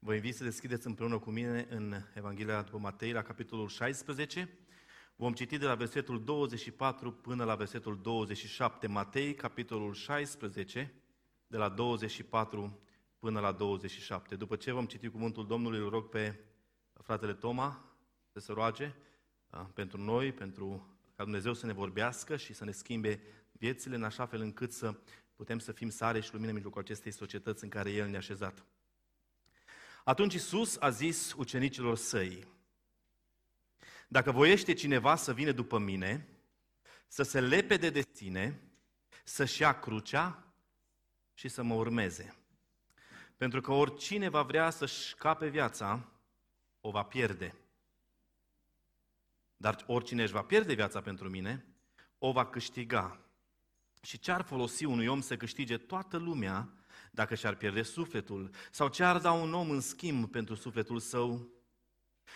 Vă invit să deschideți împreună cu mine în Evanghelia după Matei, la capitolul 16. Vom citi de la versetul 24 până la versetul 27. Matei, capitolul 16, de la 24 până la 27. După ce vom citi cuvântul Domnului, îl rog pe fratele Toma să se roage pentru noi, pentru ca Dumnezeu să ne vorbească și să ne schimbe viețile în așa fel încât să putem să fim sare și lumină în mijlocul acestei societăți în care El ne-a așezat. Atunci Isus a zis ucenicilor săi, dacă voiește cineva să vină după mine, să se lepede de sine, să-și ia crucea și să mă urmeze. Pentru că oricine va vrea să-și cape viața, o va pierde. Dar oricine își va pierde viața pentru mine, o va câștiga. Și ce ar folosi unui om să câștige toată lumea dacă și-ar pierde sufletul? Sau ce ar da un om în schimb pentru sufletul său?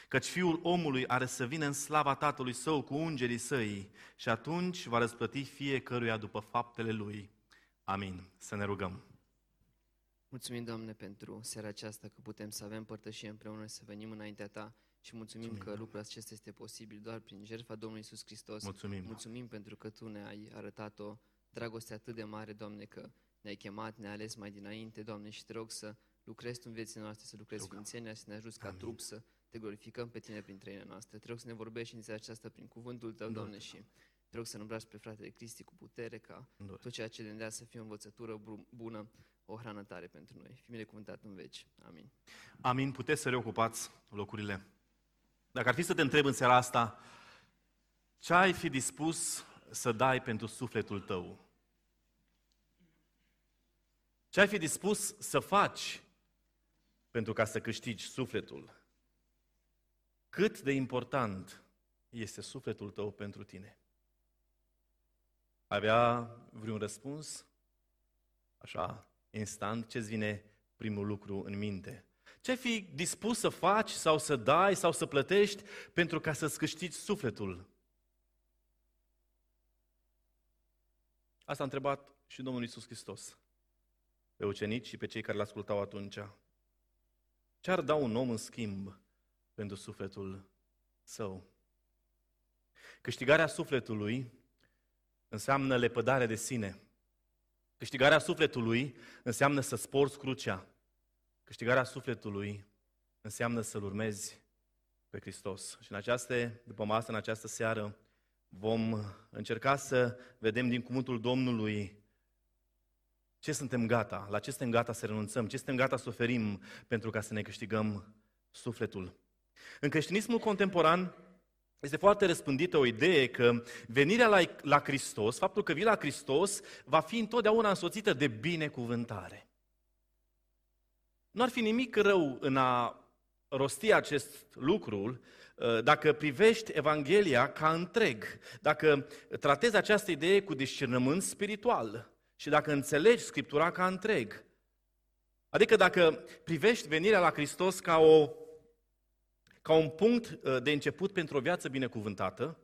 Căci fiul omului are să vină în slava tatălui său cu ungerii săi și atunci va răsplăti fiecăruia după faptele lui. Amin. Să ne rugăm. Mulțumim, Doamne, pentru seara aceasta că putem să avem părtășie împreună, să venim înaintea Ta și mulțumim, mulțumim că lucrul acesta este posibil doar prin jertfa Domnului Isus Hristos. Mulțumim. Mulțumim pentru că Tu ne-ai arătat o dragoste atât de mare, Doamne, că ne-ai chemat, ne-ai ales mai dinainte, Doamne, și te rog să lucrezi Tu în viețile noastre, să lucrezi Sfințenia, să ne ajuți ca trup să te glorificăm pe Tine prin trăirea noastră. Te rog să ne vorbești în ziua aceasta prin cuvântul Tău, Doamne, și te rog să nu pe fratele Cristi cu putere ca tot ceea ce ne să fie o învățătură bună, o hrană tare pentru noi. Fii binecuvântat în veci. Amin. Amin. Puteți să reocupați locurile. Dacă ar fi să te întreb în seara asta, ce ai fi dispus să dai pentru sufletul tău? Ce ai fi dispus să faci pentru ca să câștigi sufletul? Cât de important este sufletul tău pentru tine? Avea vreun răspuns? Așa, instant, ce-ți vine primul lucru în minte? Ce ai fi dispus să faci sau să dai sau să plătești pentru ca să-ți câștigi sufletul? Asta a întrebat și Domnul Isus Hristos pe ucenici și pe cei care l-ascultau atunci. Ce ar da un om în schimb pentru sufletul său? Câștigarea sufletului înseamnă lepădare de sine. Câștigarea sufletului înseamnă să sporți crucea. Câștigarea sufletului înseamnă să-L urmezi pe Hristos. Și în această, după masă, în această seară, vom încerca să vedem din cuvântul Domnului ce suntem gata, la ce suntem gata să renunțăm, ce suntem gata să oferim pentru ca să ne câștigăm sufletul. În creștinismul contemporan este foarte răspândită o idee că venirea la, la Hristos, faptul că vii la Hristos, va fi întotdeauna însoțită de binecuvântare. Nu ar fi nimic rău în a rosti acest lucru uh, dacă privești Evanghelia ca întreg, dacă tratezi această idee cu discernământ spiritual și dacă înțelegi Scriptura ca întreg. Adică dacă privești venirea la Hristos ca, o, ca un punct uh, de început pentru o viață binecuvântată,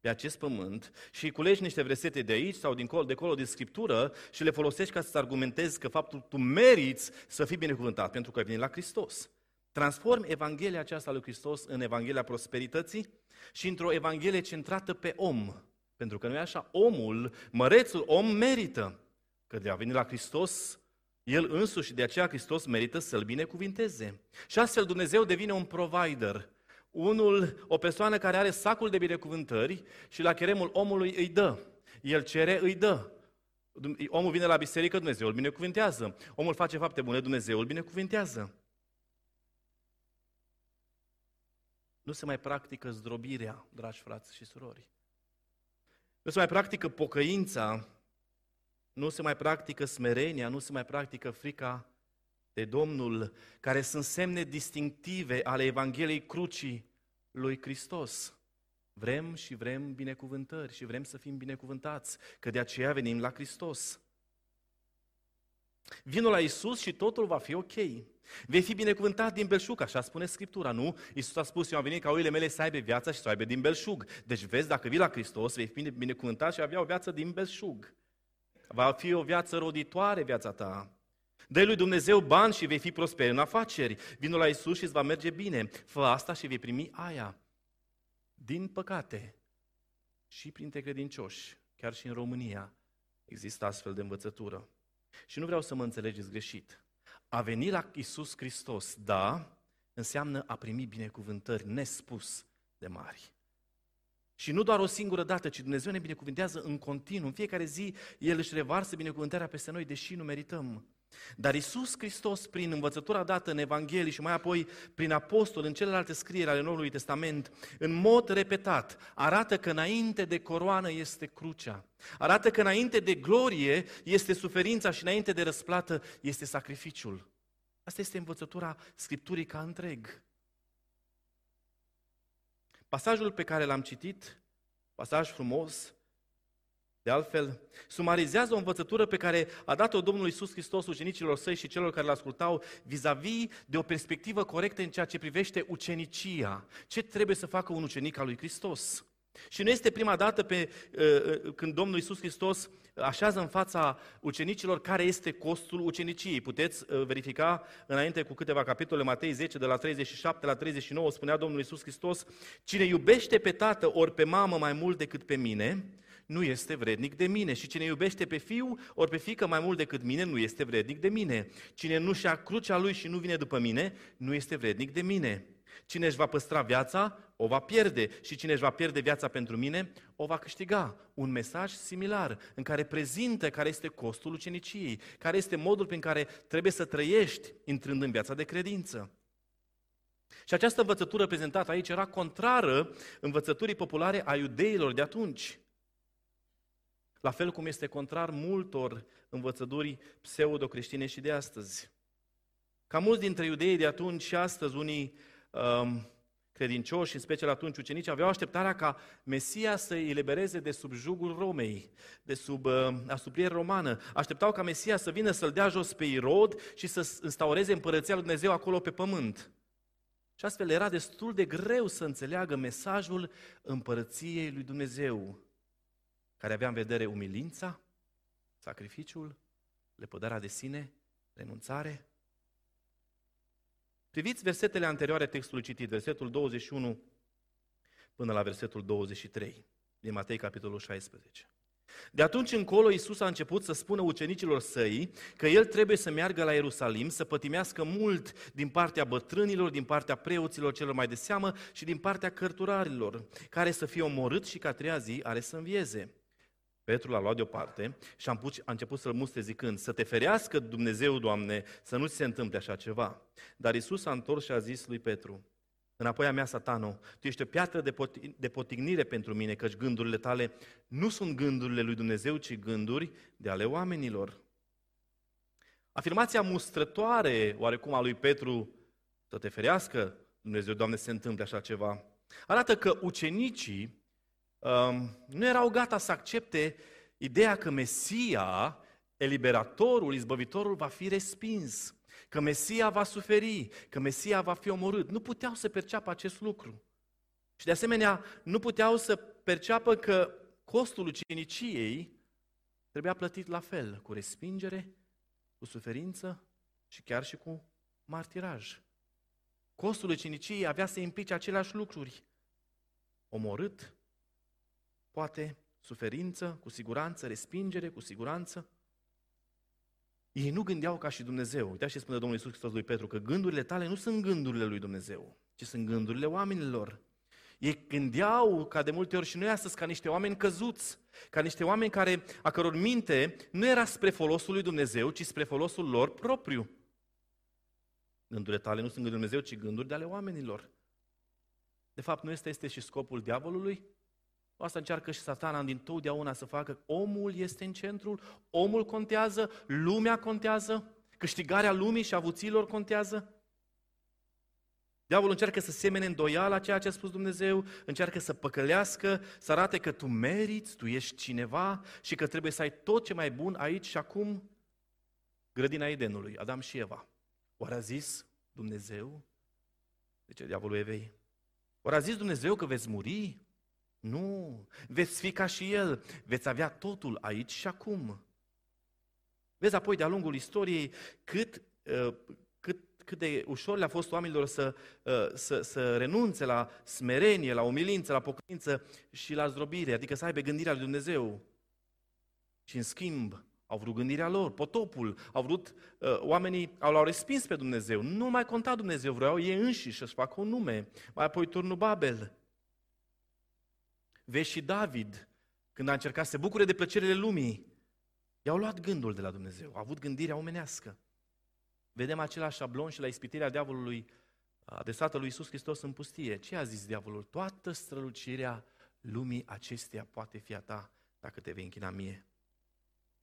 pe acest pământ și culegi niște versete de aici sau dincolo, de acolo din Scriptură și le folosești ca să-ți argumentezi că faptul tu meriți să fii binecuvântat pentru că ai venit la Hristos. Transform Evanghelia aceasta lui Hristos în Evanghelia prosperității și într-o Evanghelie centrată pe om. Pentru că nu e așa, omul, mărețul om merită. Că de a veni la Hristos, el însuși, de aceea Hristos merită să-l binecuvinteze. Și astfel Dumnezeu devine un provider, unul, o persoană care are sacul de binecuvântări și la cheremul omului îi dă. El cere, îi dă. Omul vine la biserică, Dumnezeu îl binecuvintează. Omul face fapte bune, Dumnezeu îl binecuvintează. Nu se mai practică zdrobirea, dragi frați și surori. Nu se mai practică pocăința, nu se mai practică smerenia, nu se mai practică frica de Domnul, care sunt semne distinctive ale Evangheliei Crucii lui Hristos. Vrem și vrem binecuvântări și vrem să fim binecuvântați, că de aceea venim la Hristos. Vino la Isus și totul va fi ok. Vei fi binecuvântat din belșug, așa spune Scriptura, nu? Isus a spus, eu am venit ca oile mele să aibă viața și să aibă din belșug. Deci vezi, dacă vii la Hristos, vei fi binecuvântat și avea o viață din belșug. Va fi o viață roditoare viața ta. dă lui Dumnezeu bani și vei fi prosper în afaceri. Vino la Isus și îți va merge bine. Fă asta și vei primi aia. Din păcate, și printre credincioși, chiar și în România, există astfel de învățătură. Și nu vreau să mă înțelegeți greșit. A veni la Isus Hristos, da, înseamnă a primi binecuvântări nespus de mari. Și nu doar o singură dată, ci Dumnezeu ne binecuvintează în continuu. În fiecare zi El își revarsă binecuvântarea peste noi, deși nu merităm. Dar Isus Hristos, prin învățătura dată în Evanghelie și mai apoi prin apostol, în celelalte scrieri ale Noului Testament, în mod repetat, arată că înainte de coroană este crucea. Arată că înainte de glorie este suferința și înainte de răsplată este sacrificiul. Asta este învățătura Scripturii ca întreg. Pasajul pe care l-am citit, pasaj frumos, de altfel, sumarizează o învățătură pe care a dat-o Domnul Iisus Hristos ucenicilor săi și celor care l-ascultau vis-a-vis de o perspectivă corectă în ceea ce privește ucenicia. Ce trebuie să facă un ucenic al lui Hristos? Și nu este prima dată pe, uh, uh, când Domnul Iisus Hristos așează în fața ucenicilor care este costul uceniciei. Puteți uh, verifica înainte cu câteva capitole, Matei 10, de la 37 la 39, spunea Domnul Iisus Hristos, Cine iubește pe tată ori pe mamă mai mult decât pe mine, nu este vrednic de mine. Și cine iubește pe fiu ori pe fică mai mult decât mine, nu este vrednic de mine. Cine nu și-a crucea lui și nu vine după mine, nu este vrednic de mine. Cine își va păstra viața, o va pierde și cine își va pierde viața pentru mine, o va câștiga. Un mesaj similar în care prezintă care este costul uceniciei, care este modul prin care trebuie să trăiești intrând în viața de credință. Și această învățătură prezentată aici era contrară învățăturii populare a iudeilor de atunci. La fel cum este contrar multor învățături pseudo-creștine și de astăzi. Ca mulți dintre iudeii de atunci și astăzi, unii um, credincioși, în special atunci ucenici, aveau așteptarea ca Mesia să îi elibereze de sub jugul Romei, de sub uh, asupriere romană. Așteptau ca Mesia să vină să-l dea jos pe Irod și să instaureze împărăția lui Dumnezeu acolo pe pământ. Și astfel era destul de greu să înțeleagă mesajul împărăției lui Dumnezeu, care avea în vedere umilința, sacrificiul, lepădarea de sine, renunțare, Priviți versetele anterioare textului citit, versetul 21 până la versetul 23 din Matei, capitolul 16. De atunci încolo Iisus a început să spună ucenicilor săi că el trebuie să meargă la Ierusalim, să pătimească mult din partea bătrânilor, din partea preoților celor mai de seamă și din partea cărturarilor, care să fie omorât și ca treia zi are să învieze. Petru l-a luat deoparte și a început să-l mustre zicând, să te ferească Dumnezeu, Doamne, să nu ți se întâmple așa ceva. Dar Isus a întors și a zis lui Petru, înapoi a mea, satano, tu ești o piatră de, pot- de potignire pentru mine, căci gândurile tale nu sunt gândurile lui Dumnezeu, ci gânduri de ale oamenilor. Afirmația mustrătoare, oarecum, a lui Petru, să te ferească Dumnezeu, Doamne, se întâmple așa ceva, arată că ucenicii um, nu erau gata să accepte ideea că Mesia, eliberatorul, izbăvitorul, va fi respins, că Mesia va suferi, că Mesia va fi omorât. Nu puteau să perceapă acest lucru. Și de asemenea, nu puteau să perceapă că costul uceniciei trebuia plătit la fel, cu respingere, cu suferință și chiar și cu martiraj. Costul uceniciei avea să implice aceleași lucruri. Omorât, poate suferință, cu siguranță, respingere, cu siguranță. Ei nu gândeau ca și Dumnezeu. Uitați ce spune Domnul Iisus Hristos lui Petru, că gândurile tale nu sunt gândurile lui Dumnezeu, ci sunt gândurile oamenilor. Ei gândeau, ca de multe ori și noi astăzi, ca niște oameni căzuți, ca niște oameni care, a căror minte nu era spre folosul lui Dumnezeu, ci spre folosul lor propriu. Gândurile tale nu sunt gânduri Dumnezeu, ci gânduri de ale oamenilor. De fapt, nu este, este și scopul diavolului? Asta încearcă și satana din totdeauna să facă. Omul este în centrul, omul contează, lumea contează, câștigarea lumii și avuților contează. Diavolul încearcă să semene îndoială ceea ce a spus Dumnezeu, încearcă să păcălească, să arate că tu meriți, tu ești cineva și că trebuie să ai tot ce mai bun aici și acum. Grădina Edenului, Adam și Eva. Oare a zis Dumnezeu? De ce diavolul Evei? Oare a zis Dumnezeu că veți muri? Nu, veți fi ca și El, veți avea totul aici și acum. Vezi apoi de-a lungul istoriei cât, uh, cât, cât de ușor le-a fost oamenilor să, uh, să, să renunțe la smerenie, la umilință, la pocăință și la zdrobire, adică să aibă gândirea lui Dumnezeu. Și în schimb, au vrut gândirea lor, potopul, au vrut, uh, oamenii au, l-au respins pe Dumnezeu, nu mai conta Dumnezeu, vreau ei înșiși să-și facă un nume, mai apoi turnul Babel. Vezi și David, când a încercat să se bucure de plăcerile lumii, i-au luat gândul de la Dumnezeu, au avut gândirea omenească. Vedem același șablon și la ispitirea diavolului adresată lui Iisus Hristos în pustie. Ce a zis diavolul? Toată strălucirea lumii acesteia poate fi a ta dacă te vei închina mie.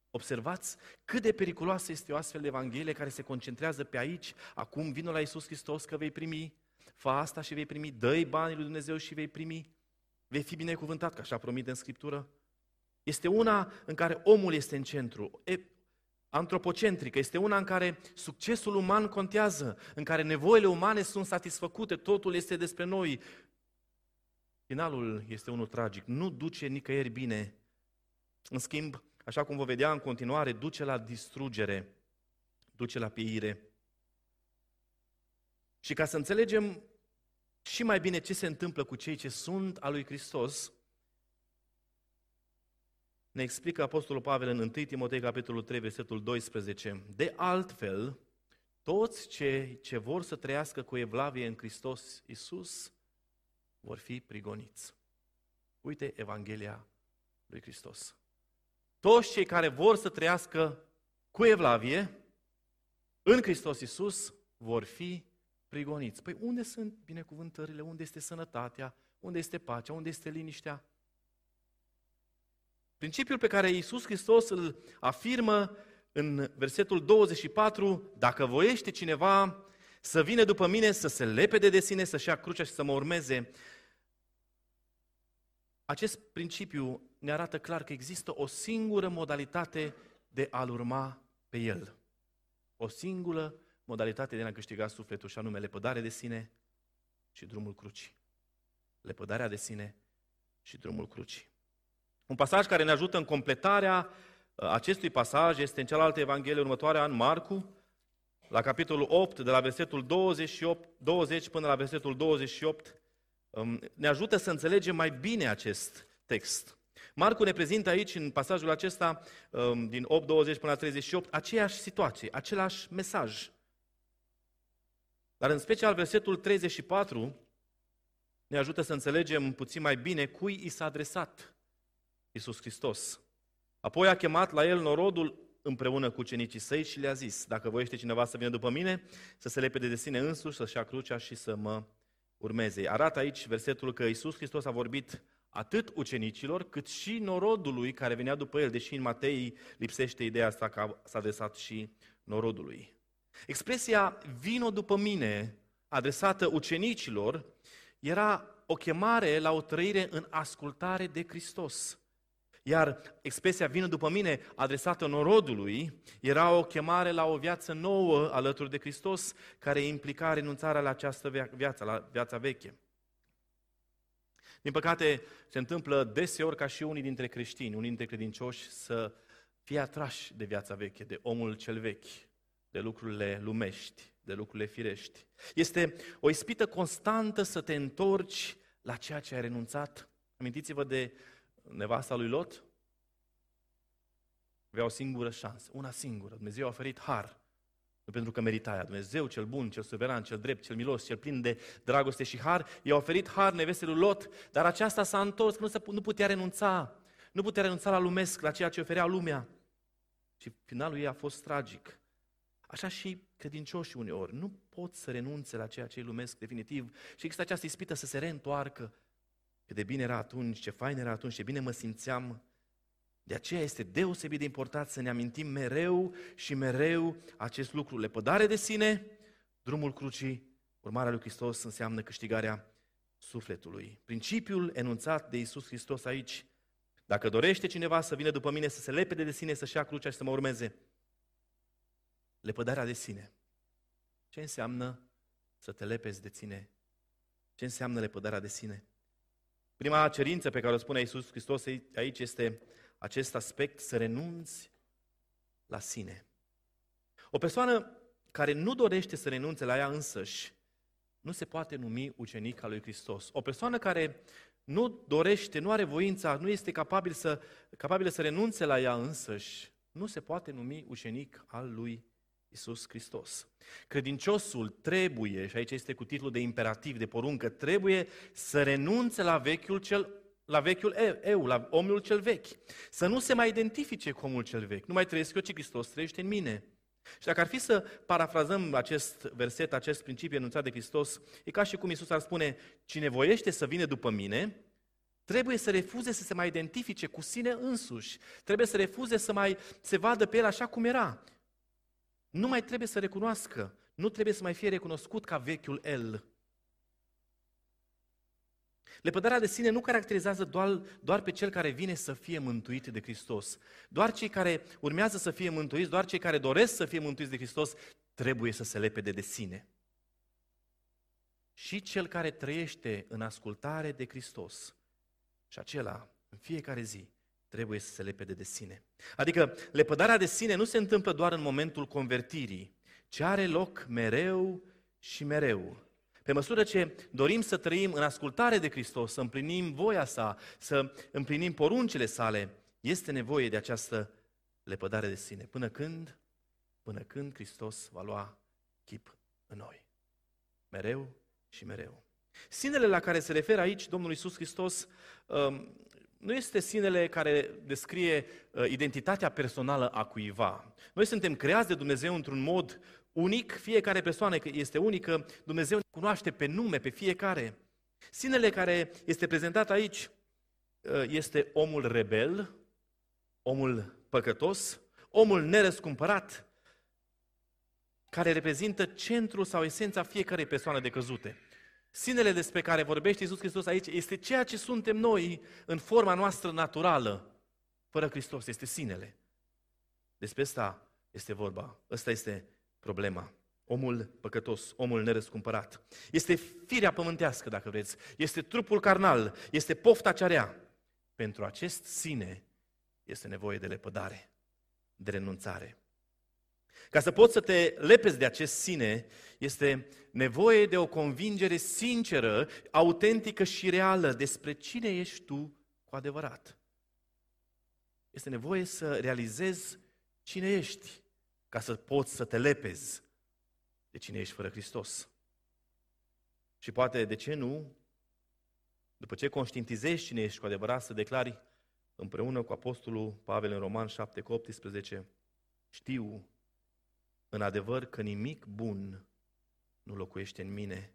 Observați cât de periculoasă este o astfel de Evanghelie care se concentrează pe aici, acum vină la Iisus Hristos că vei primi, fa asta și vei primi, dă banii lui Dumnezeu și vei primi, vei fi binecuvântat, că așa promite în Scriptură. Este una în care omul este în centru, e, antropocentrică, este una în care succesul uman contează, în care nevoile umane sunt satisfăcute, totul este despre noi. Finalul este unul tragic, nu duce nicăieri bine. În schimb, așa cum vă vedea în continuare, duce la distrugere, duce la pieire. Și ca să înțelegem și mai bine ce se întâmplă cu cei ce sunt al lui Hristos, ne explică Apostolul Pavel în 1 Timotei, capitolul 3, versetul 12. De altfel, toți cei ce vor să trăiască cu evlavie în Hristos Iisus vor fi prigoniți. Uite Evanghelia lui Hristos. Toți cei care vor să trăiască cu evlavie în Hristos Iisus vor fi prigoniți. Păi unde sunt binecuvântările? Unde este sănătatea? Unde este pacea? Unde este liniștea? Principiul pe care Iisus Hristos îl afirmă în versetul 24, dacă voiește cineva să vină după mine, să se lepede de sine, să-și ia crucea și să mă urmeze, acest principiu ne arată clar că există o singură modalitate de a-L urma pe El. O singură modalitate de a câștiga sufletul, și anume lepădare de sine și drumul crucii. Lepădarea de sine și drumul crucii. Un pasaj care ne ajută în completarea uh, acestui pasaj este în cealaltă Evanghelie următoarea, în Marcu, la capitolul 8, de la versetul 28, 20 până la versetul 28, um, ne ajută să înțelegem mai bine acest text. Marcu ne prezintă aici, în pasajul acesta, um, din 8, 20 până la 38, aceeași situație, același mesaj. Dar în special versetul 34 ne ajută să înțelegem puțin mai bine cui i s-a adresat Iisus Hristos. Apoi a chemat la el norodul împreună cu cenicii săi și le-a zis, dacă voiește cineva să vină după mine, să se lepede de sine însuși, să-și ia crucea și să mă urmeze. Arată aici versetul că Iisus Hristos a vorbit atât ucenicilor, cât și norodului care venea după el, deși în Matei lipsește ideea asta că s-a adresat și norodului. Expresia vino după mine, adresată ucenicilor, era o chemare la o trăire în ascultare de Hristos. Iar expresia vină după mine, adresată norodului, era o chemare la o viață nouă alături de Hristos, care implica renunțarea la această viață, la viața veche. Din păcate, se întâmplă deseori ca și unii dintre creștini, unii dintre credincioși, să fie atrași de viața veche, de omul cel vechi, de lucrurile lumești, de lucrurile firești. Este o ispită constantă să te întorci la ceea ce ai renunțat. Amintiți-vă de nevasta lui Lot? Avea o singură șansă, una singură. Dumnezeu a oferit har. Nu pentru că merita aia. Dumnezeu cel bun, cel suveran, cel drept, cel milos, cel plin de dragoste și har, i-a oferit har nevestei lui Lot, dar aceasta s-a întors, că nu, se, nu putea renunța. Nu putea renunța la lumesc, la ceea ce oferea lumea. Și finalul ei a fost tragic. Așa și credincioșii uneori nu pot să renunțe la ceea ce îi lumesc definitiv și există această ispită să se reîntoarcă. Cât de bine era atunci, ce fain era atunci, ce bine mă simțeam. De aceea este deosebit de important să ne amintim mereu și mereu acest lucru. Lepădare de sine, drumul crucii, urmarea lui Hristos înseamnă câștigarea sufletului. Principiul enunțat de Iisus Hristos aici, dacă dorește cineva să vină după mine, să se lepede de sine, să-și ia crucea și să mă urmeze, lepădarea de sine. Ce înseamnă să te lepezi de sine? Ce înseamnă lepădarea de sine? Prima cerință pe care o spune Iisus Hristos aici este acest aspect, să renunți la sine. O persoană care nu dorește să renunțe la ea însăși, nu se poate numi ucenic al lui Hristos. O persoană care nu dorește, nu are voința, nu este capabil să, capabil să renunțe la ea însăși, nu se poate numi ucenic al lui Isus Hristos. Credinciosul trebuie, și aici este cu titlul de imperativ, de poruncă, trebuie să renunțe la vechiul cel la vechiul eu, la omul cel vechi. Să nu se mai identifice cu omul cel vechi. Nu mai trăiesc eu, ci Hristos trăiește în mine. Și dacă ar fi să parafrazăm acest verset, acest principiu enunțat de Hristos, e ca și cum Isus ar spune, cine voiește să vină după mine, trebuie să refuze să se mai identifice cu sine însuși. Trebuie să refuze să mai se vadă pe el așa cum era. Nu mai trebuie să recunoască, nu trebuie să mai fie recunoscut ca vechiul el. Lepădarea de sine nu caracterizează doar, doar pe cel care vine să fie mântuit de Hristos. Doar cei care urmează să fie mântuiți, doar cei care doresc să fie mântuiți de Hristos, trebuie să se lepede de sine. Și cel care trăiește în ascultare de Hristos, și acela, în fiecare zi, trebuie să se lepede de sine. Adică, lepădarea de sine nu se întâmplă doar în momentul convertirii, ci are loc mereu și mereu. Pe măsură ce dorim să trăim în ascultare de Hristos, să împlinim voia sa, să împlinim poruncile sale, este nevoie de această lepădare de sine. Până când? Până când Hristos va lua chip în noi. Mereu și mereu. Sinele la care se referă aici Domnul Isus Hristos um, nu este sinele care descrie uh, identitatea personală a cuiva. Noi suntem creați de Dumnezeu într-un mod unic, fiecare persoană este unică, Dumnezeu ne cunoaște pe nume, pe fiecare. Sinele care este prezentat aici uh, este omul rebel, omul păcătos, omul nerăscumpărat, care reprezintă centrul sau esența fiecarei persoane de căzute. Sinele despre care vorbește Iisus Hristos aici este ceea ce suntem noi în forma noastră naturală. Fără Hristos este sinele. Despre asta este vorba. Ăsta este problema. Omul păcătos, omul nerăscumpărat. Este firea pământească, dacă vreți. Este trupul carnal, este pofta cearea. Pentru acest sine este nevoie de lepădare, de renunțare. Ca să poți să te lepezi de acest sine, este nevoie de o convingere sinceră, autentică și reală despre cine ești tu cu adevărat. Este nevoie să realizezi cine ești, ca să poți să te lepezi de cine ești fără Hristos. Și poate, de ce nu, după ce conștientizezi cine ești cu adevărat, să declari împreună cu Apostolul Pavel în Roman 7 cu 18, știu în adevăr că nimic bun nu locuiește în mine,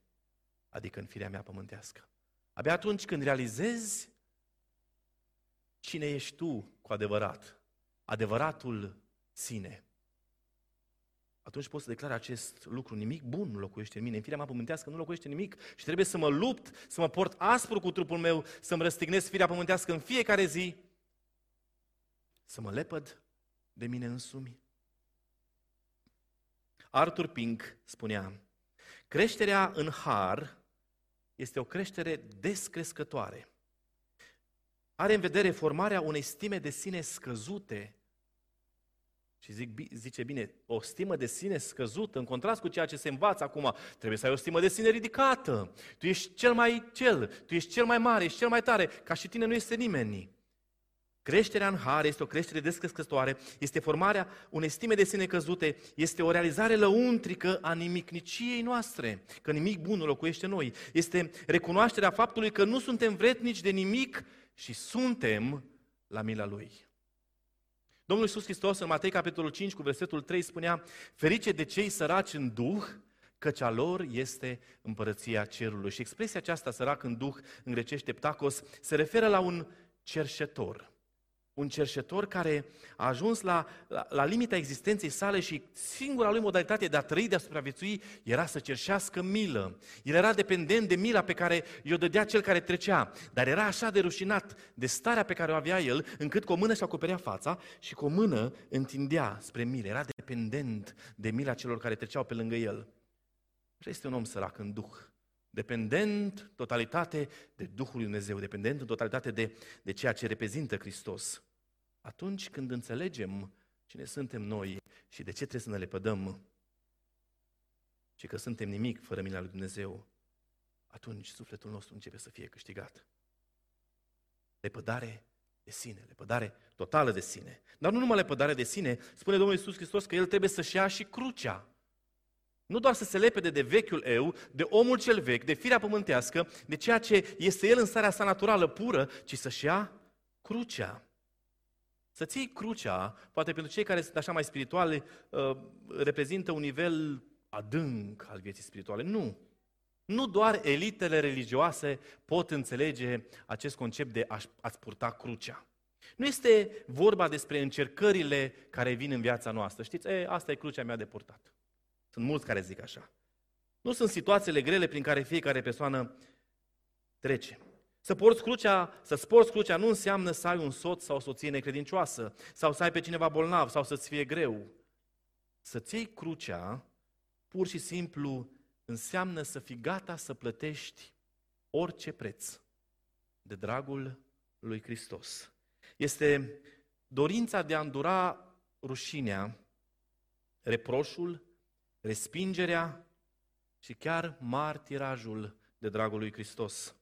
adică în firea mea pământească. Abia atunci când realizezi cine ești tu cu adevărat, adevăratul sine, atunci poți să declari acest lucru. Nimic bun nu locuiește în mine. În firea mea pământească nu locuiește nimic și trebuie să mă lupt, să mă port aspru cu trupul meu, să-mi răstignesc firea pământească în fiecare zi, să mă lepăd de mine însumi. Arthur Pink spunea, creșterea în har este o creștere descrescătoare. Are în vedere formarea unei stime de sine scăzute și zic, zice bine, o stimă de sine scăzută, în contrast cu ceea ce se învață acum, trebuie să ai o stimă de sine ridicată. Tu ești cel mai cel, tu ești cel mai mare, ești cel mai tare, ca și tine nu este nimeni. Creșterea în har este o creștere descrescătoare, este formarea unei stime de sine căzute, este o realizare lăuntrică a nimicniciei noastre, că nimic bun nu locuiește noi. Este recunoașterea faptului că nu suntem vretnici de nimic și suntem la mila Lui. Domnul Iisus Hristos în Matei capitolul 5 cu versetul 3 spunea Ferice de cei săraci în Duh, căci a lor este împărăția cerului. Și expresia aceasta, sărac în Duh, în grecește ptacos, se referă la un cerșetor un cerșetor care a ajuns la, la, la limita existenței sale și singura lui modalitate de a trăi, de a supraviețui, era să cerșească milă. El era dependent de mila pe care i-o dădea cel care trecea, dar era așa de rușinat de starea pe care o avea el, încât cu o mână și acoperea fața și cu o mână întindea spre milă. Era dependent de mila celor care treceau pe lângă el. Așa este un om sărac în duh dependent totalitate de Duhul Lui Dumnezeu, dependent în totalitate de, de ceea ce reprezintă Hristos. Atunci când înțelegem cine suntem noi și de ce trebuie să ne lepădăm, ci că suntem nimic fără mila lui Dumnezeu, atunci sufletul nostru începe să fie câștigat. Lepădare de sine, lepădare totală de sine. Dar nu numai lepădare de sine, spune Domnul Iisus Hristos că El trebuie să-și ia și crucea. Nu doar să se lepede de vechiul eu, de omul cel vechi, de firea pământească, de ceea ce este el în starea sa naturală pură, ci să-și ia crucea. Să-ți iei crucea, poate pentru cei care sunt așa mai spirituale, uh, reprezintă un nivel adânc al vieții spirituale. Nu. Nu doar elitele religioase pot înțelege acest concept de a-ți purta crucea. Nu este vorba despre încercările care vin în viața noastră. Știți, e, asta e crucea mea de purtat. Sunt mulți care zic așa. Nu sunt situațiile grele prin care fiecare persoană trece. Să porți crucea, să porți crucea nu înseamnă să ai un soț sau o soție necredincioasă, sau să ai pe cineva bolnav, sau să-ți fie greu. Să-ți iei crucea, pur și simplu, înseamnă să fii gata să plătești orice preț de dragul lui Hristos. Este dorința de a îndura rușinea, reproșul, respingerea și chiar martirajul de dragul lui Hristos.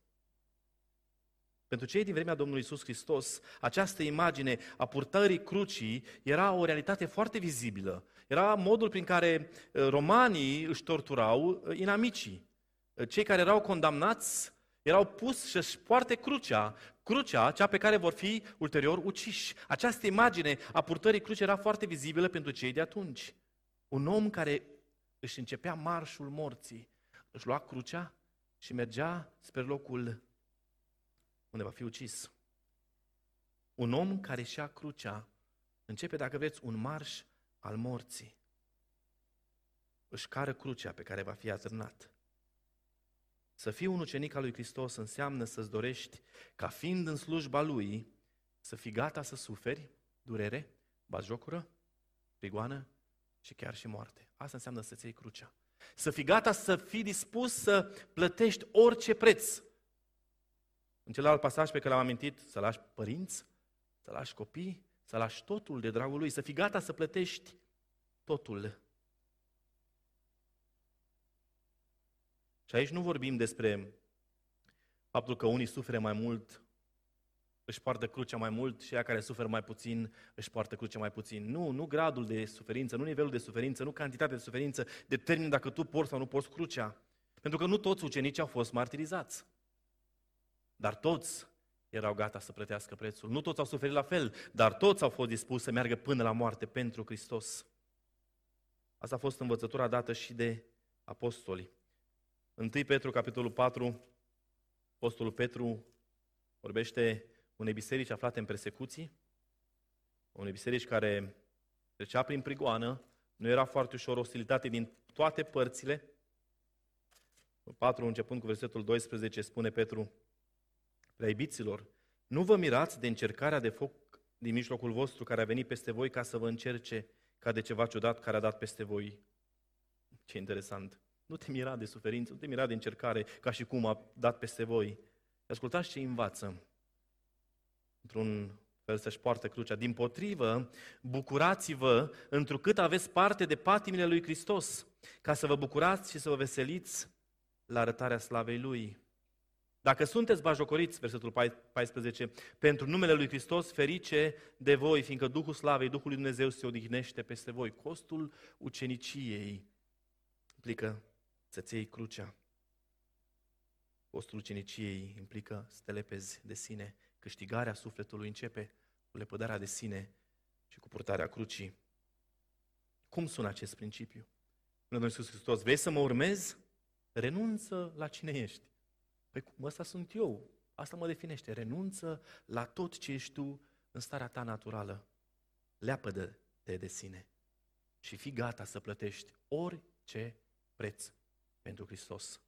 Pentru cei din vremea Domnului Isus Hristos, această imagine a purtării crucii era o realitate foarte vizibilă. Era modul prin care uh, romanii își torturau uh, inamicii. Uh, cei care erau condamnați erau pus să-și poarte crucea, crucea, cea pe care vor fi ulterior uciși. Această imagine a purtării crucii era foarte vizibilă pentru cei de atunci. Un om care își începea marșul morții, își lua crucea și mergea spre locul unde va fi ucis. Un om care își ia crucea începe, dacă vreți, un marș al morții. Își cară crucea pe care va fi atârnat. Să fii un ucenic al lui Hristos înseamnă să-ți dorești ca fiind în slujba lui să fii gata să suferi durere, bazjocură, prigoană și chiar și moarte. Asta înseamnă să-ți iei crucea. Să fii gata să fii dispus să plătești orice preț. În celălalt pasaj pe care l-am amintit, să lași părinți, să lași copii, să lași totul de dragul lui, să fii gata să plătești totul. Și aici nu vorbim despre faptul că unii suferă mai mult își poartă crucea mai mult și ea care suferă mai puțin își poartă crucea mai puțin. Nu, nu gradul de suferință, nu nivelul de suferință, nu cantitatea de suferință determină dacă tu porți sau nu porți crucea. Pentru că nu toți ucenicii au fost martirizați. Dar toți erau gata să plătească prețul. Nu toți au suferit la fel, dar toți au fost dispuși să meargă până la moarte pentru Hristos. Asta a fost învățătura dată și de apostoli. 1 Petru, capitolul 4, apostolul Petru vorbește unei biserici aflate în persecuții, unei biserici care trecea prin prigoană, nu era foarte ușor ostilitate din toate părțile. 4, începând cu versetul 12, spune Petru, Preibiților, nu vă mirați de încercarea de foc din mijlocul vostru care a venit peste voi ca să vă încerce ca de ceva ciudat care a dat peste voi. Ce interesant! Nu te mira de suferință, nu te mira de încercare ca și cum a dat peste voi. Ascultați ce învață într-un fel să-și poartă crucea. Din potrivă, bucurați-vă întrucât aveți parte de patimile lui Hristos, ca să vă bucurați și să vă veseliți la arătarea slavei Lui. Dacă sunteți bajocoriți, versetul 14, pentru numele Lui Hristos, ferice de voi, fiindcă Duhul Slavei, Duhul Lui Dumnezeu se odihnește peste voi. Costul uceniciei implică să-ți iei crucea. Costul uceniciei implică să te lepezi de sine câștigarea sufletului începe cu lepădarea de sine și cu purtarea crucii. Cum sună acest principiu? Domnul Iisus Hristos, vrei să mă urmezi? Renunță la cine ești. Păi ăsta sunt eu, asta mă definește. Renunță la tot ce ești tu în starea ta naturală. Leapădă-te de sine și fii gata să plătești orice preț pentru Hristos.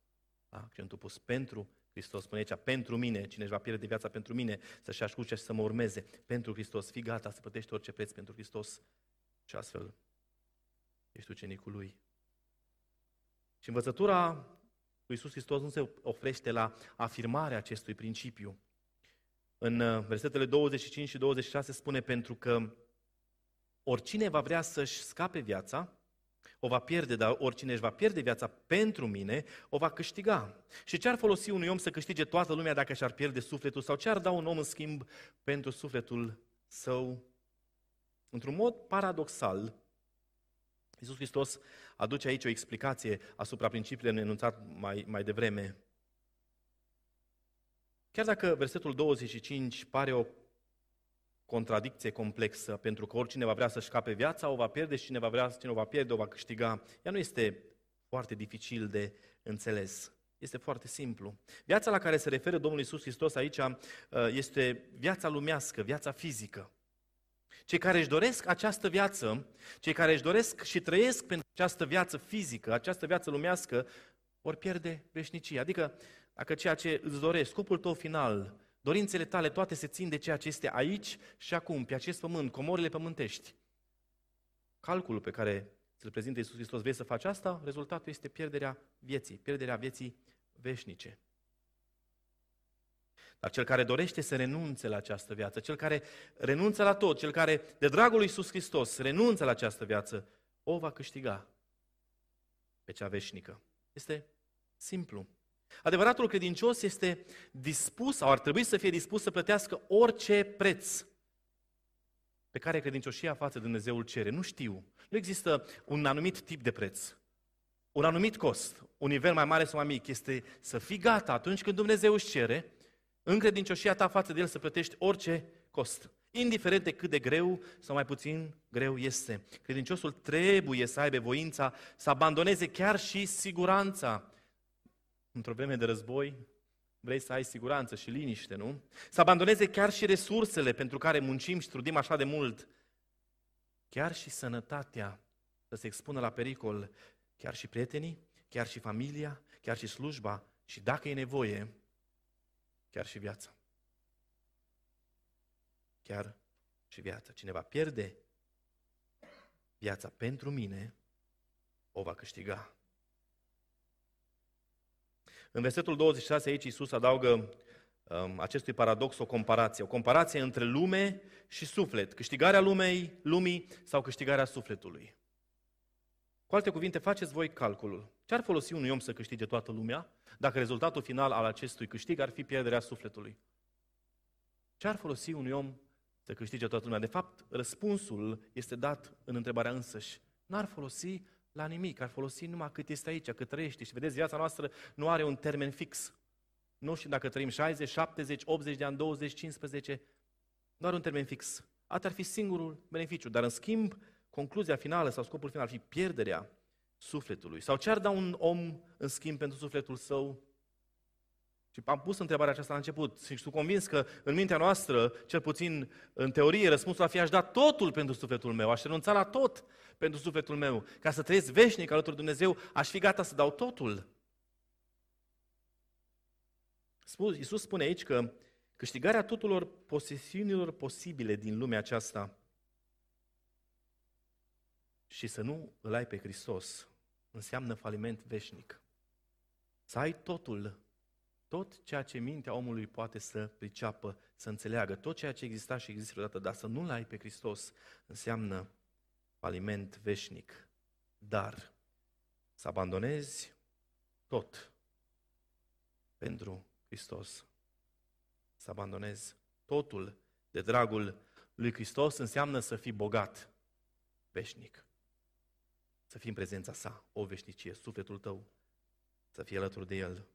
Da? Accentul pus pentru Hristos spune aici, pentru mine, cine își va pierde viața pentru mine, să-și asculte și să mă urmeze. Pentru Hristos, fii gata să plătești orice preț pentru Hristos. Și astfel ești ucenicul Lui. Și învățătura lui Iisus Hristos nu se oprește la afirmarea acestui principiu. În uh, versetele 25 și 26 spune, pentru că oricine va vrea să-și scape viața, o va pierde, dar oricine își va pierde viața pentru mine, o va câștiga. Și ce ar folosi unui om să câștige toată lumea dacă și-ar pierde sufletul? Sau ce ar da un om în schimb pentru sufletul său? Într-un mod paradoxal, Iisus Hristos aduce aici o explicație asupra principiilor enunțat mai, mai devreme. Chiar dacă versetul 25 pare o contradicție complexă, pentru că oricine va vrea să-și cape viața, o va pierde și cine va vrea, cine o va pierde, o va câștiga. Ea nu este foarte dificil de înțeles. Este foarte simplu. Viața la care se referă Domnul Isus Hristos aici uh, este viața lumească, viața fizică. Cei care își doresc această viață, cei care își doresc și trăiesc pentru această viață fizică, această viață lumească, vor pierde veșnicia. Adică, dacă ceea ce îți dorești, scopul tău final, dorințele tale toate se țin de ceea ce este aici și acum, pe acest pământ, comorile pământești. Calculul pe care ți-l prezintă Iisus Hristos, vei să faci asta, rezultatul este pierderea vieții, pierderea vieții veșnice. Dar cel care dorește să renunțe la această viață, cel care renunță la tot, cel care, de dragul lui Iisus Hristos, renunță la această viață, o va câștiga pe cea veșnică. Este simplu. Adevăratul credincios este dispus, sau ar trebui să fie dispus să plătească orice preț pe care credincioșia față de Dumnezeul cere. Nu știu. Nu există un anumit tip de preț. Un anumit cost, un nivel mai mare sau mai mic, este să fii gata atunci când Dumnezeu își cere, în credincioșia ta față de El să plătești orice cost. Indiferent de cât de greu sau mai puțin greu este. Credinciosul trebuie să aibă voința să abandoneze chiar și siguranța într-o vreme de război, vrei să ai siguranță și liniște, nu? Să abandoneze chiar și resursele pentru care muncim și trudim așa de mult. Chiar și sănătatea să se expună la pericol, chiar și prietenii, chiar și familia, chiar și slujba și dacă e nevoie, chiar și viața. Chiar și viața. Cineva pierde viața pentru mine, o va câștiga. În versetul 26 aici Iisus adaugă um, acestui paradox o comparație. O comparație între lume și suflet. Câștigarea lumei, lumii sau câștigarea sufletului. Cu alte cuvinte, faceți voi calculul. Ce ar folosi unui om să câștige toată lumea dacă rezultatul final al acestui câștig ar fi pierderea sufletului? Ce ar folosi unui om să câștige toată lumea? De fapt, răspunsul este dat în întrebarea însăși. N-ar folosi la nimic, ar folosi numai cât este aici, cât trăiește. Și vedeți, viața noastră nu are un termen fix. Nu știu dacă trăim 60, 70, 80 de ani, 20, 15, nu are un termen fix. Asta ar fi singurul beneficiu. Dar în schimb, concluzia finală sau scopul final ar fi pierderea sufletului. Sau ce ar da un om în schimb pentru sufletul său? Și am pus întrebarea aceasta la început și sunt convins că în mintea noastră, cel puțin în teorie, răspunsul ar fi aș da totul pentru sufletul meu, aș renunța la tot pentru sufletul meu. Ca să trăiesc veșnic alături de Dumnezeu, aș fi gata să dau totul. Iisus spune aici că câștigarea tuturor posesiunilor posibile din lumea aceasta și să nu îl ai pe Hristos înseamnă faliment veșnic. Să ai totul tot ceea ce mintea omului poate să priceapă, să înțeleagă, tot ceea ce exista și există odată, dar să nu-L ai pe Hristos, înseamnă faliment veșnic. Dar să abandonezi tot pentru Hristos. Să abandonezi totul de dragul lui Hristos înseamnă să fii bogat veșnic. Să fii în prezența sa, o veșnicie, sufletul tău, să fie alături de El.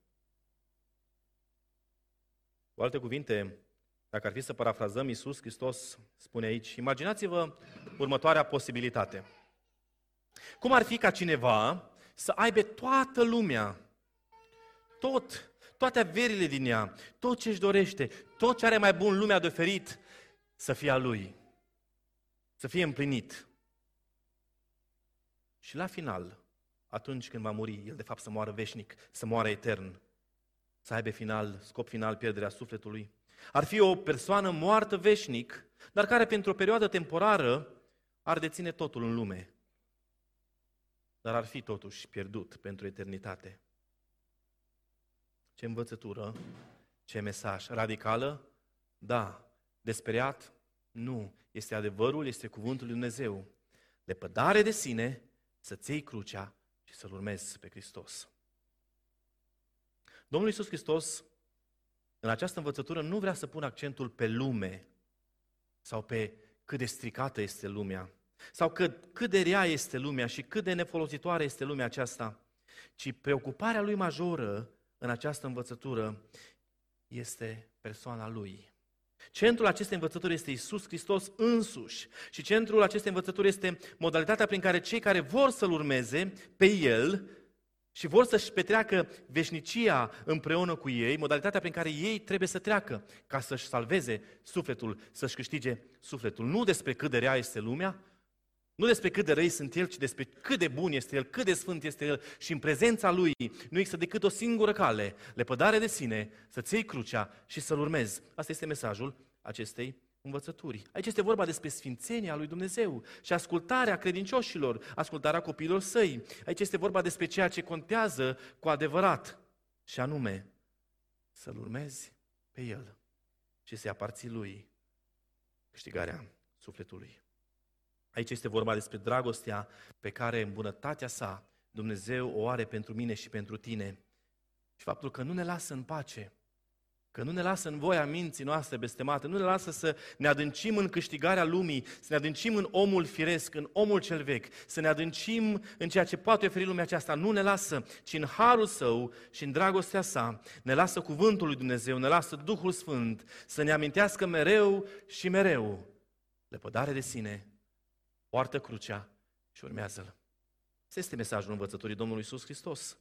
Cu alte cuvinte, dacă ar fi să parafrazăm, Iisus Hristos spune aici, imaginați-vă următoarea posibilitate. Cum ar fi ca cineva să aibă toată lumea, tot, toate averile din ea, tot ce își dorește, tot ce are mai bun lumea de oferit, să fie a lui, să fie împlinit. Și la final, atunci când va muri, el de fapt să moară veșnic, să moară etern, să aibă final, scop final pierderea sufletului. Ar fi o persoană moartă veșnic, dar care pentru o perioadă temporară ar deține totul în lume. Dar ar fi totuși pierdut pentru eternitate. Ce învățătură, ce mesaj. Radicală? Da. Desperiat? Nu, este adevărul, este cuvântul lui Dumnezeu. Lepădare de sine, să-ți iei crucea și să-L urmezi pe Hristos. Domnul Iisus Hristos, în această învățătură, nu vrea să pună accentul pe lume sau pe cât de stricată este lumea, sau cât, cât de rea este lumea și cât de nefolositoare este lumea aceasta, ci preocuparea lui majoră în această învățătură este persoana lui. Centrul acestei învățături este Isus Hristos însuși și centrul acestei învățături este modalitatea prin care cei care vor să-L urmeze pe El și vor să-și petreacă veșnicia împreună cu ei, modalitatea prin care ei trebuie să treacă ca să-și salveze sufletul, să-și câștige sufletul. Nu despre cât de rea este lumea, nu despre cât de răi sunt El, ci despre cât de bun este El, cât de sfânt este El și în prezența Lui nu există decât o singură cale, lepădare de sine, să-ți iei crucea și să-L urmezi. Asta este mesajul acestei învățături. Aici este vorba despre sfințenia lui Dumnezeu și ascultarea credincioșilor, ascultarea copiilor săi. Aici este vorba despre ceea ce contează cu adevărat și anume să-L urmezi pe El și să-i aparții Lui câștigarea sufletului. Aici este vorba despre dragostea pe care în bunătatea sa Dumnezeu o are pentru mine și pentru tine. Și faptul că nu ne lasă în pace, că nu ne lasă în voia minții noastre bestemate, nu ne lasă să ne adâncim în câștigarea lumii, să ne adâncim în omul firesc, în omul cel vechi, să ne adâncim în ceea ce poate oferi lumea aceasta. Nu ne lasă, ci în harul său și în dragostea sa ne lasă cuvântul lui Dumnezeu, ne lasă Duhul Sfânt să ne amintească mereu și mereu lepădare de sine, poartă crucea și urmează-L. Asta este mesajul învățătorii Domnului Iisus Hristos.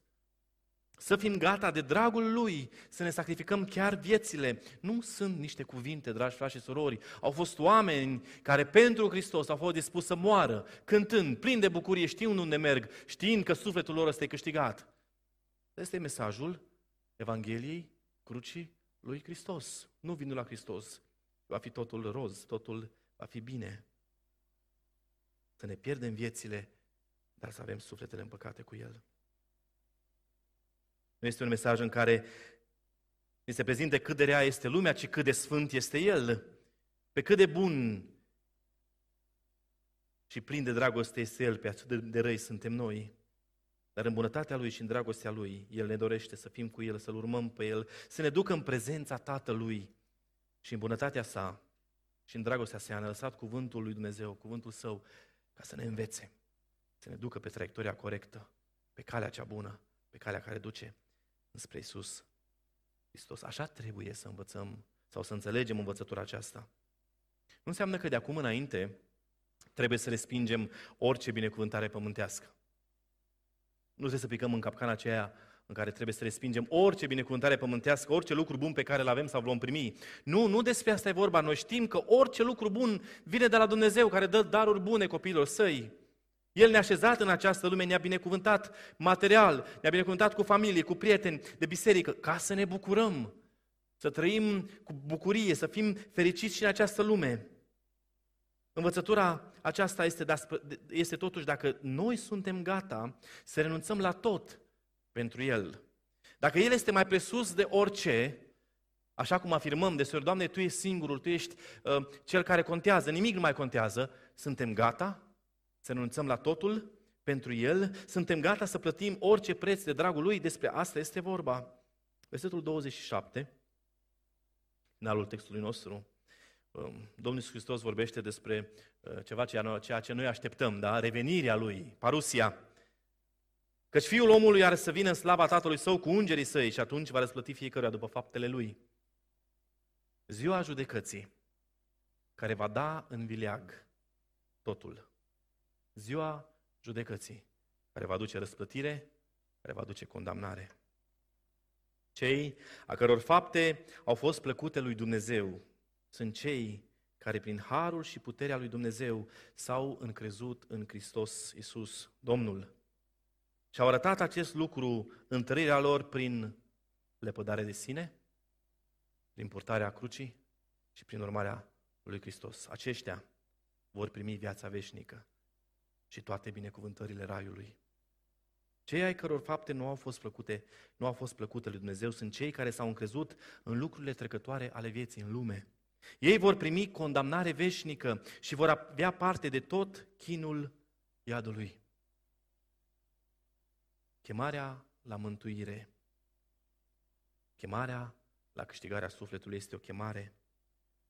Să fim gata de dragul Lui, să ne sacrificăm chiar viețile. Nu sunt niște cuvinte, dragi frați și surori. Au fost oameni care pentru Hristos au fost dispuși să moară, cântând, plin de bucurie, știind unde merg, știind că sufletul lor este câștigat. Asta este mesajul Evangheliei Crucii lui Hristos. Nu vinul la Hristos. Va fi totul roz, totul va fi bine să ne pierdem viețile, dar să avem sufletele împăcate cu El. Nu este un mesaj în care ni se prezinte cât de rea este lumea, ci cât de sfânt este El, pe cât de bun și plin de dragoste este El, pe atât de, de răi suntem noi. Dar în bunătatea Lui și în dragostea Lui, El ne dorește să fim cu El, să-L urmăm pe El, să ne ducă în prezența Tatălui și în bunătatea Sa și în dragostea Sa ne-a lăsat cuvântul Lui Dumnezeu, cuvântul Său, ca să ne învețe, să ne ducă pe traiectoria corectă, pe calea cea bună, pe calea care duce spre Isus Hristos. Așa trebuie să învățăm sau să înțelegem învățătura aceasta. Nu înseamnă că de acum înainte trebuie să respingem orice binecuvântare pământească. Nu trebuie să picăm în capcana aceea în care trebuie să respingem orice binecuvântare pământească, orice lucru bun pe care îl avem sau vom primi. Nu, nu despre asta e vorba. Noi știm că orice lucru bun vine de la Dumnezeu, care dă daruri bune copiilor săi. El ne-a așezat în această lume, ne-a binecuvântat material, ne-a binecuvântat cu familie, cu prieteni de biserică, ca să ne bucurăm, să trăim cu bucurie, să fim fericiți și în această lume. Învățătura aceasta este, este totuși dacă noi suntem gata să renunțăm la tot pentru El. Dacă El este mai presus de orice, așa cum afirmăm deseori, Doamne, Tu ești singurul, Tu ești uh, Cel care contează, nimic nu mai contează, suntem gata să renunțăm la totul pentru El, suntem gata să plătim orice preț de dragul Lui, despre asta este vorba. Versetul 27, în alul textului nostru, um, Domnul Iisus Hristos vorbește despre uh, ceva ceea ce noi așteptăm, da? revenirea Lui, parusia. Căci Fiul omului are să vină în slava Tatălui Său cu îngerii Săi și atunci va răsplăti fiecăruia după faptele Lui. Ziua judecății, care va da în vileag totul. Ziua judecății, care va duce răsplătire, care va duce condamnare. Cei a căror fapte au fost plăcute lui Dumnezeu sunt cei care prin harul și puterea lui Dumnezeu s-au încrezut în Hristos Iisus, Domnul. Și au arătat acest lucru întărirea lor prin lepădare de sine, prin purtarea crucii și prin urmarea lui Hristos. Aceștia vor primi viața veșnică și toate binecuvântările raiului. Cei ai căror fapte nu au fost plăcute, nu au fost plăcute lui Dumnezeu sunt cei care s-au încrezut în lucrurile trecătoare ale vieții în lume. Ei vor primi condamnare veșnică și vor avea parte de tot chinul iadului. Chemarea la mântuire, chemarea la câștigarea sufletului este o chemare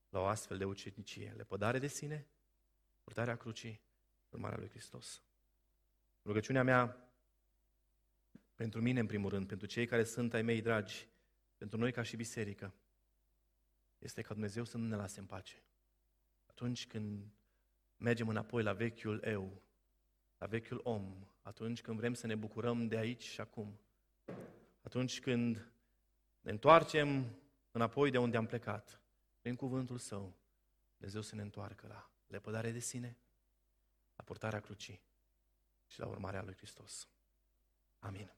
la o astfel de ucenicie, lepădare de sine, purtarea crucii, urmarea lui Hristos. Rugăciunea mea pentru mine, în primul rând, pentru cei care sunt ai mei dragi, pentru noi ca și biserică, este ca Dumnezeu să nu ne lase în pace. Atunci când mergem înapoi la vechiul eu, la vechiul om, atunci când vrem să ne bucurăm de aici și acum, atunci când ne întoarcem înapoi de unde am plecat, prin cuvântul Său, Dumnezeu să ne întoarcă la lepădare de sine, la purtarea crucii și la urmarea lui Hristos. Amin.